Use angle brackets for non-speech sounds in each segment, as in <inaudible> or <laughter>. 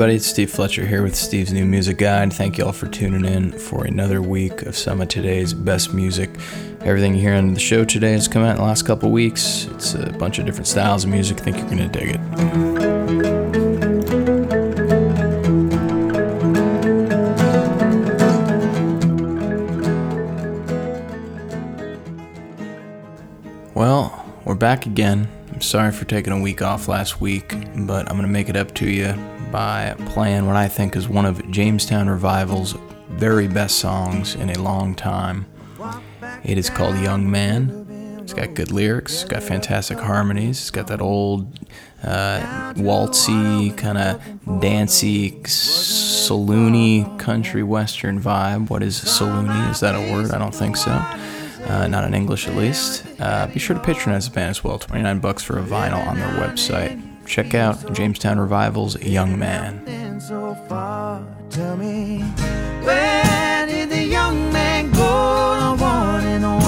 everybody, it's Steve Fletcher here with Steve's New Music Guide. Thank you all for tuning in for another week of some of today's best music. Everything you hear on the show today has come out in the last couple weeks. It's a bunch of different styles of music. I think you're going to dig it. Back again. I'm sorry for taking a week off last week, but I'm going to make it up to you by playing what I think is one of Jamestown Revival's very best songs in a long time. It is called Young Man. It's got good lyrics, it's got fantastic harmonies, it's got that old uh, waltzy, kind of dancey, saloony country western vibe. What is saloony? Is that a word? I don't think so. Uh, not in English at least. Uh, be sure to patronize the band as well. 29 bucks for a vinyl on their website check out Jamestown Revival's Young Man. Did man go? Want in the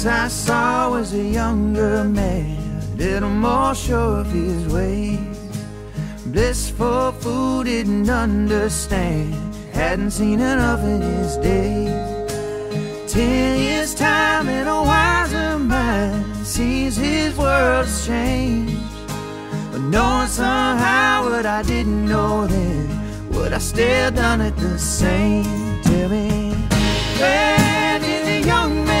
face I saw was a younger man, little more sure of his ways. Blissful fool didn't understand, hadn't seen enough in his days. Ten years' time and a wiser mind sees his world's changed. But knowing somehow what I didn't know then, would I still done it the same? Tell me, where did the young man?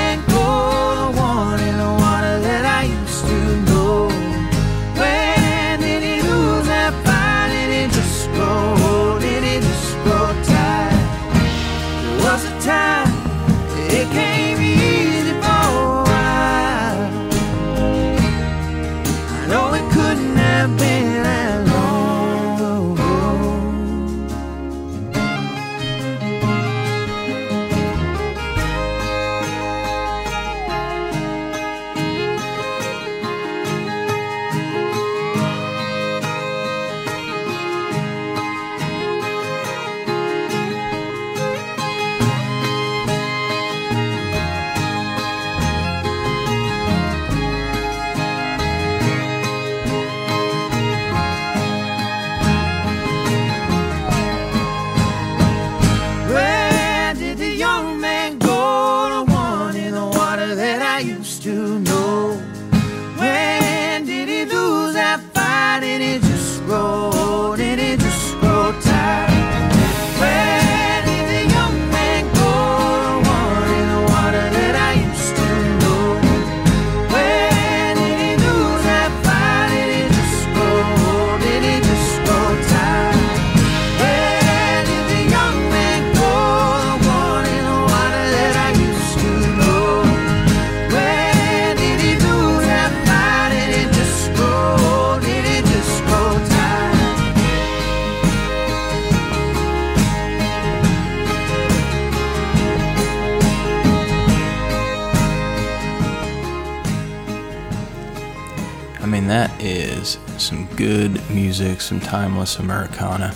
Good music, some timeless Americana.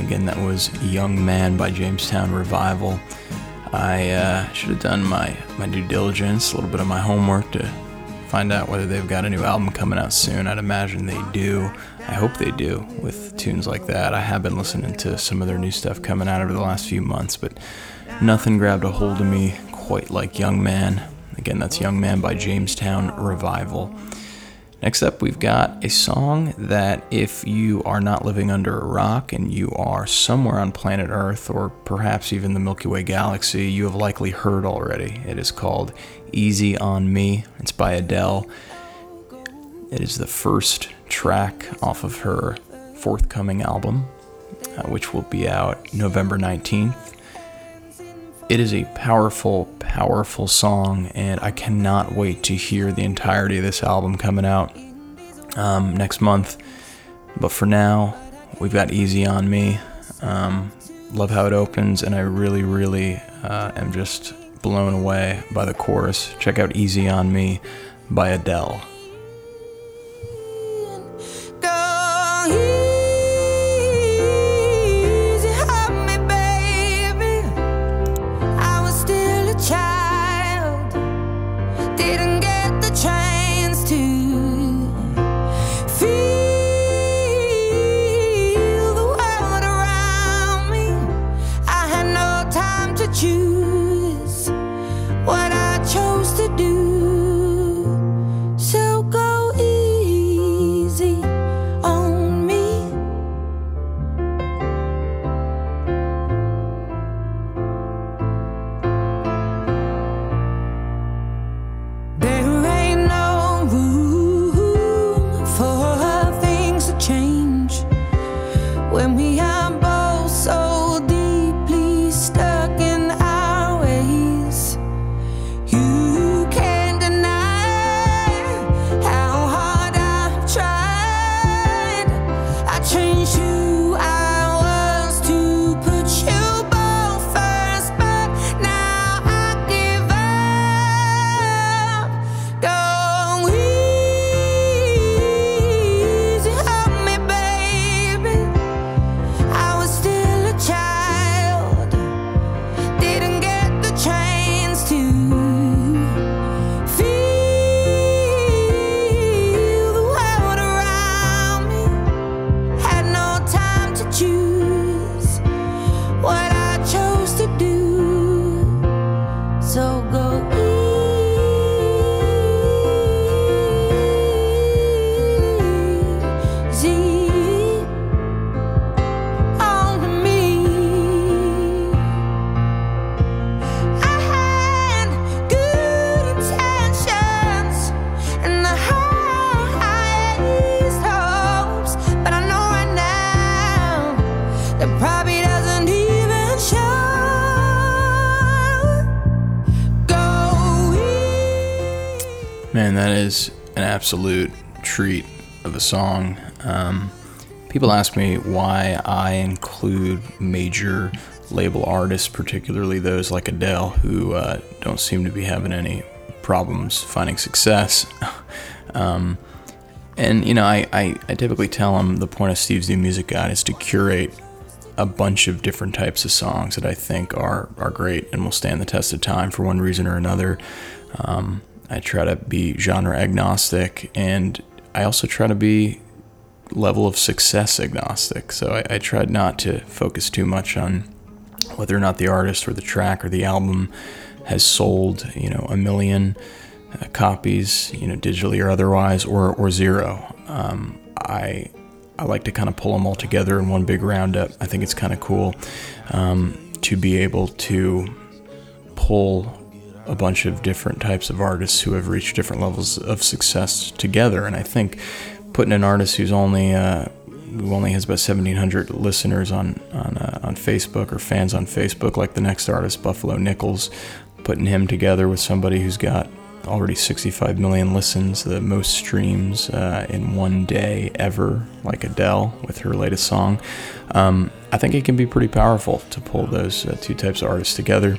Again, that was Young Man by Jamestown Revival. I uh, should have done my, my due diligence, a little bit of my homework to find out whether they've got a new album coming out soon. I'd imagine they do. I hope they do with tunes like that. I have been listening to some of their new stuff coming out over the last few months, but nothing grabbed a hold of me quite like Young Man. Again, that's Young Man by Jamestown Revival. Next up, we've got a song that if you are not living under a rock and you are somewhere on planet Earth or perhaps even the Milky Way galaxy, you have likely heard already. It is called Easy on Me. It's by Adele. It is the first track off of her forthcoming album, uh, which will be out November 19th. It is a powerful, powerful song, and I cannot wait to hear the entirety of this album coming out um, next month. But for now, we've got Easy on Me. Um, love how it opens, and I really, really uh, am just blown away by the chorus. Check out Easy on Me by Adele. Absolute treat of a song. Um, people ask me why I include major label artists, particularly those like Adele, who uh, don't seem to be having any problems finding success. <laughs> um, and, you know, I, I, I, typically tell them the point of Steve's new music guide is to curate a bunch of different types of songs that I think are, are great and will stand the test of time for one reason or another. Um, I try to be genre agnostic, and I also try to be level of success agnostic. So I, I tried not to focus too much on whether or not the artist or the track or the album has sold, you know, a million uh, copies, you know, digitally or otherwise, or or zero. Um, I I like to kind of pull them all together in one big roundup. I think it's kind of cool um, to be able to pull a bunch of different types of artists who have reached different levels of success together. And I think putting an artist who's only uh, who only has about 1,700 listeners on on uh, on Facebook or fans on Facebook, like the next artist Buffalo Nichols, putting him together with somebody who's got already 65 million listens, the most streams uh, in one day ever, like Adele with her latest song. Um, I think it can be pretty powerful to pull those uh, two types of artists together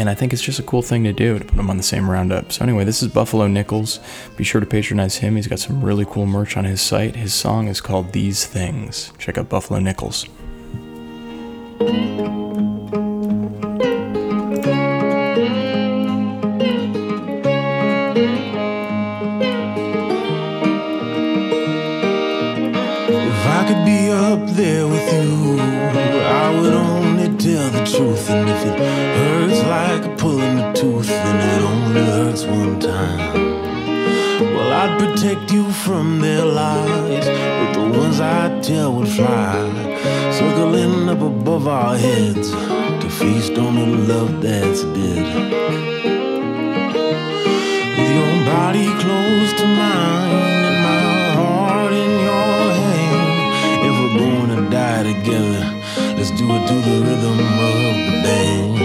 and I think it's just a cool thing to do to put them on the same roundup. So, anyway, this is Buffalo Nichols. Be sure to patronize him. He's got some really cool merch on his site. His song is called These Things. Check out Buffalo Nichols. If I could be up there with you, I would only tell the truth. Only one time. Well, I'd protect you from their lies, but the ones I tell would fly, circling up above our heads to feast on the love that's dead. With your body close to mine and my heart in your hand, if we're going to die together, let's do it to the rhythm of the band.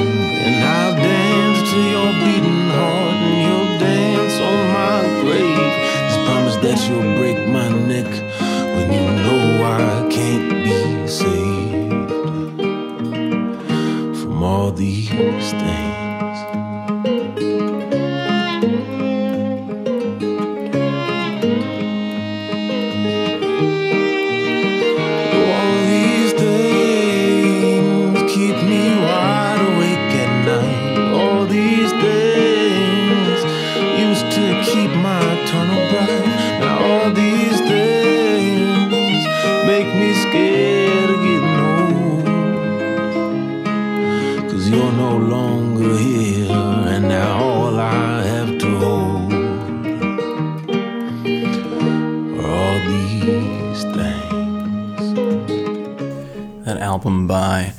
Album by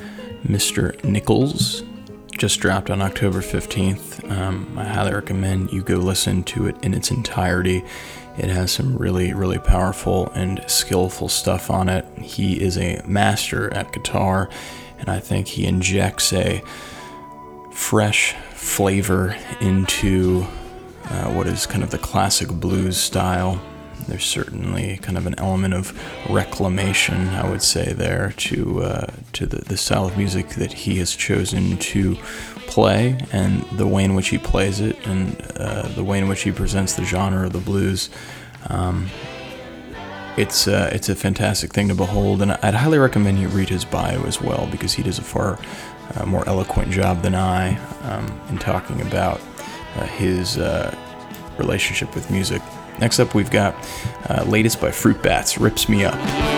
Mr. Nichols just dropped on October 15th. Um, I highly recommend you go listen to it in its entirety. It has some really, really powerful and skillful stuff on it. He is a master at guitar, and I think he injects a fresh flavor into uh, what is kind of the classic blues style. There's certainly kind of an element of reclamation, I would say, there to uh, to the, the style of music that he has chosen to play, and the way in which he plays it, and uh, the way in which he presents the genre of the blues. Um, it's uh, it's a fantastic thing to behold, and I'd highly recommend you read his bio as well because he does a far uh, more eloquent job than I um, in talking about uh, his uh, relationship with music. Next up, we've got uh, latest by Fruit Bats, Rips Me Up.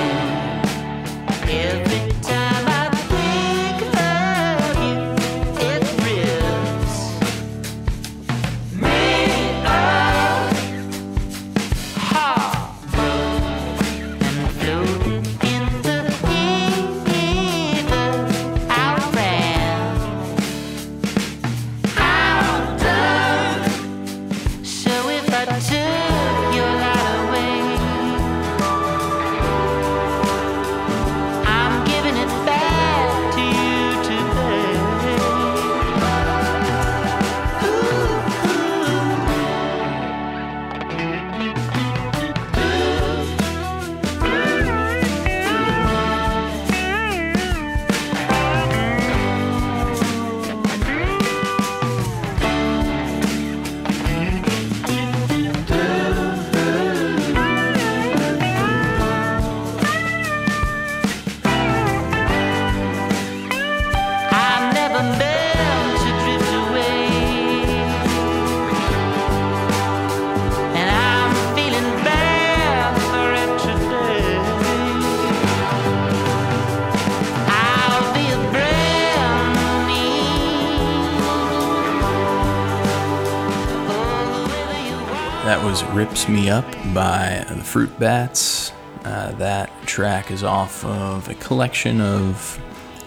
Rips Me Up by the Fruit Bats. Uh, that track is off of a collection of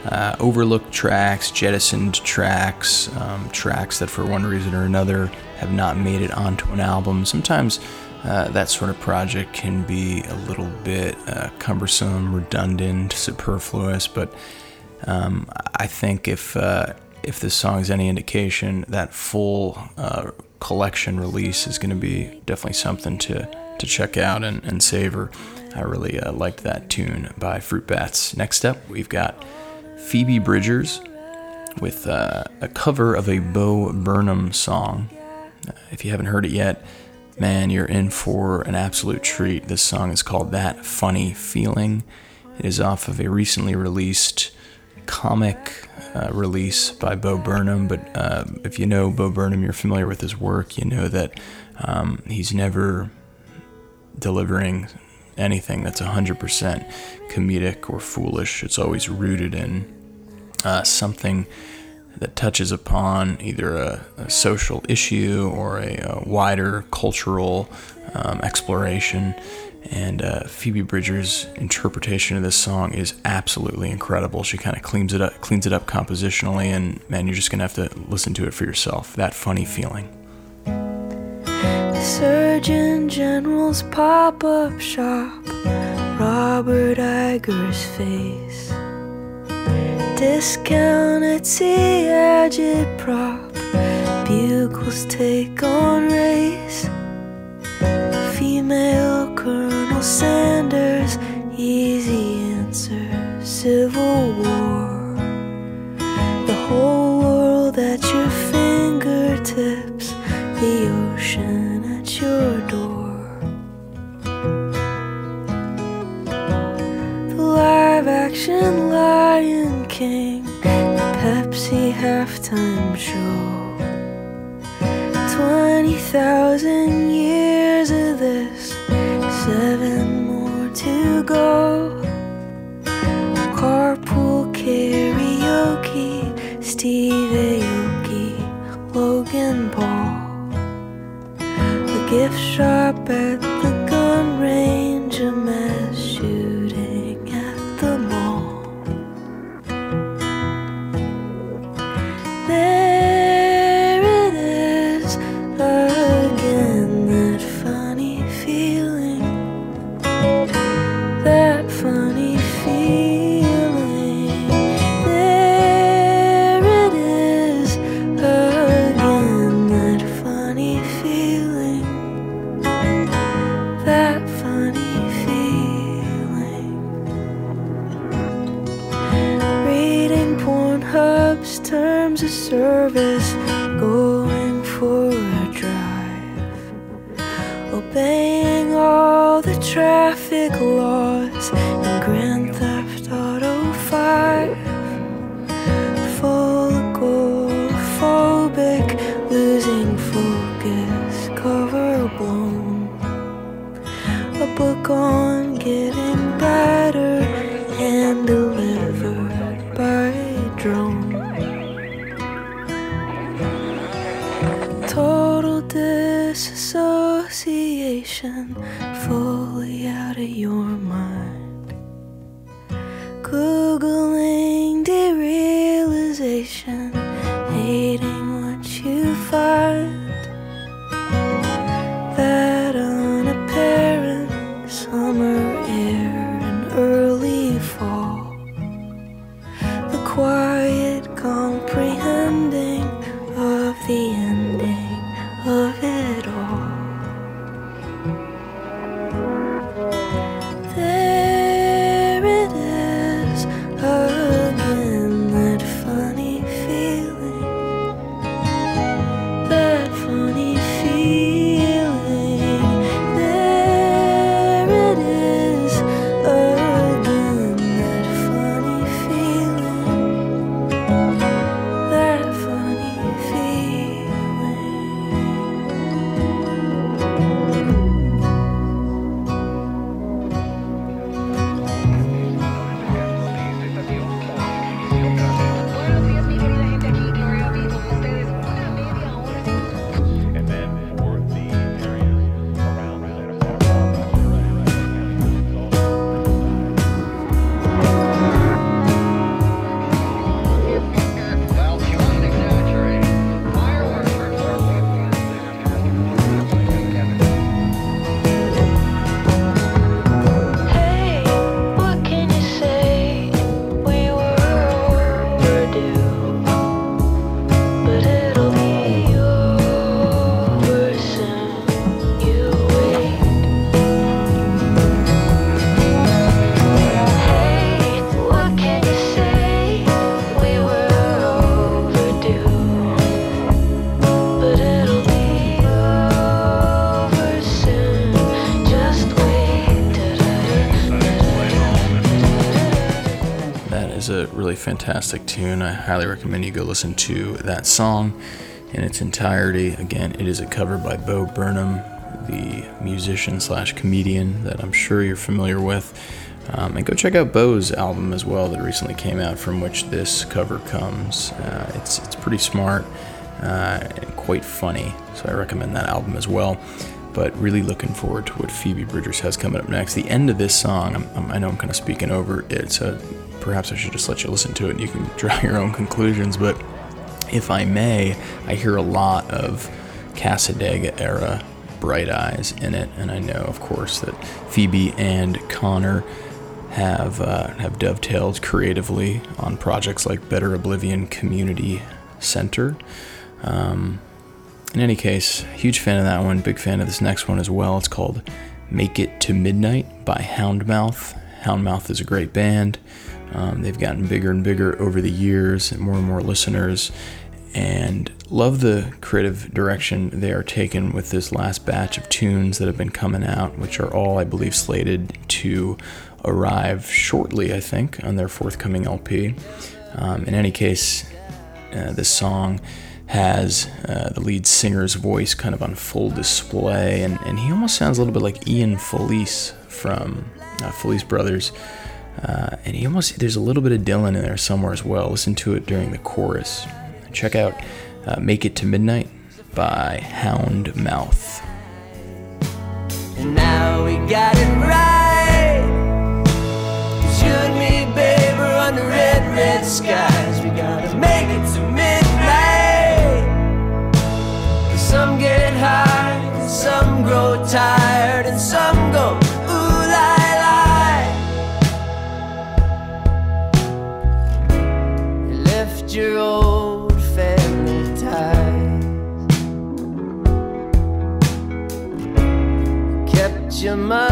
uh, overlooked tracks, jettisoned tracks, um, tracks that for one reason or another have not made it onto an album. Sometimes uh, that sort of project can be a little bit uh, cumbersome, redundant, superfluous, but um, I think if uh, if this song is any indication, that full uh, collection release is going to be definitely something to to check out and, and savor. I really uh, liked that tune by Fruit Bats. Next up, we've got Phoebe Bridgers with uh, a cover of a Bo Burnham song. Uh, if you haven't heard it yet, man, you're in for an absolute treat. This song is called That Funny Feeling. It is off of a recently released comic uh, release by Bo Burnham. But uh, if you know Bo Burnham, you're familiar with his work, you know that um, he's never delivering anything that's 100% comedic or foolish. It's always rooted in uh, something that touches upon either a, a social issue or a, a wider cultural um, exploration. And uh, Phoebe Bridgers' interpretation of this song is absolutely incredible. She kind of cleans it up, cleans it up compositionally, and man, you're just gonna have to listen to it for yourself. That funny feeling. Surgeon General's pop up shop, Robert Iger's face. Bugles take on race. Female Sanders, easy answer, Civil War. The whole world at your fingertips, the ocean at your door. The live action Lion King, the Pepsi halftime show. 20 thousand years a really fantastic tune. I highly recommend you go listen to that song in its entirety. Again, it is a cover by Bo Burnham, the musician slash comedian that I'm sure you're familiar with. Um, and go check out Bo's album as well that recently came out, from which this cover comes. Uh, it's it's pretty smart uh, and quite funny, so I recommend that album as well. But really looking forward to what Phoebe Bridgers has coming up next. The end of this song, I'm, I'm, know I'm kind of speaking over it, so perhaps I should just let you listen to it and you can <laughs> draw your own conclusions. But if I may, I hear a lot of Cassadaga era Bright Eyes in it, and I know, of course, that Phoebe and Conor have uh, have dovetailed creatively on projects like Better Oblivion Community Center. Um, in any case, huge fan of that one. Big fan of this next one as well. It's called "Make It to Midnight" by Houndmouth. Houndmouth is a great band. Um, they've gotten bigger and bigger over the years, and more and more listeners. And love the creative direction they are taking with this last batch of tunes that have been coming out, which are all, I believe, slated to arrive shortly, I think, on their forthcoming LP. Um, in any case, uh, this song has uh, the lead singer's voice kind of on full display, and, and he almost sounds a little bit like Ian Felice from uh, Felice Brothers. Uh, and he almost there's a little bit of Dylan in there somewhere as well. Listen to it during the chorus. Check out uh, "Make It to Midnight" by Houndmouth. And now we got it right. me, babe, under red, red skies. We gotta some grow tired, and some go ooh lie lie. You left your old family ties. you kept your mother's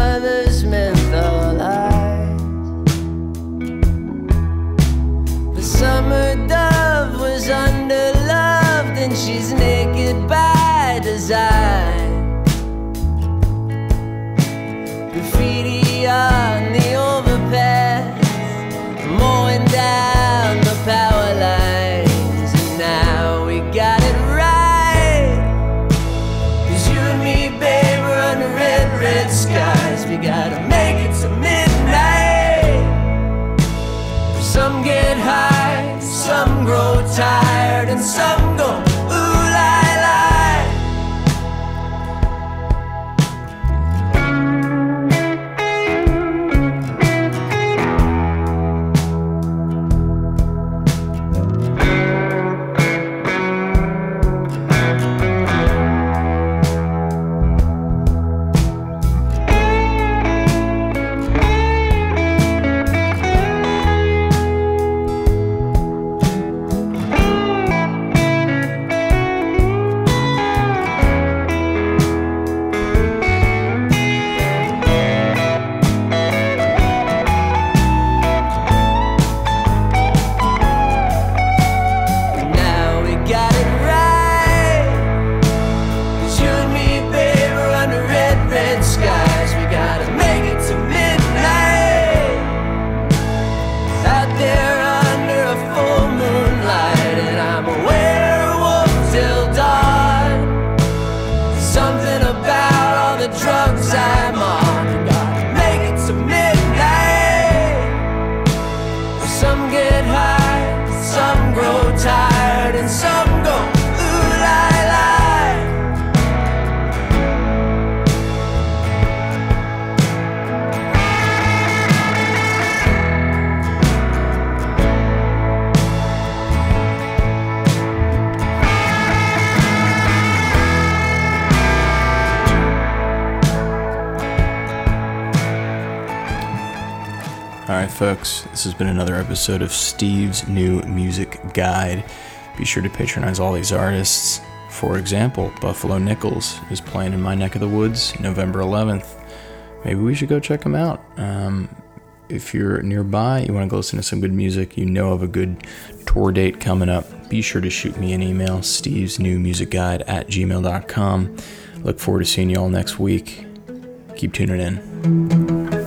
right, folks, this has been another episode of Steve's New Music Guide. Be sure to patronize all these artists. For example, Buffalo Nichols is playing in my neck of the woods November 11th. Maybe we should go check him out. Um, if you're nearby, you want to go listen to some good music, you know of a good tour date coming up, be sure to shoot me an email, Steve's New Music Guide at gmail.com. Look forward to seeing you all next week. Keep tuning in.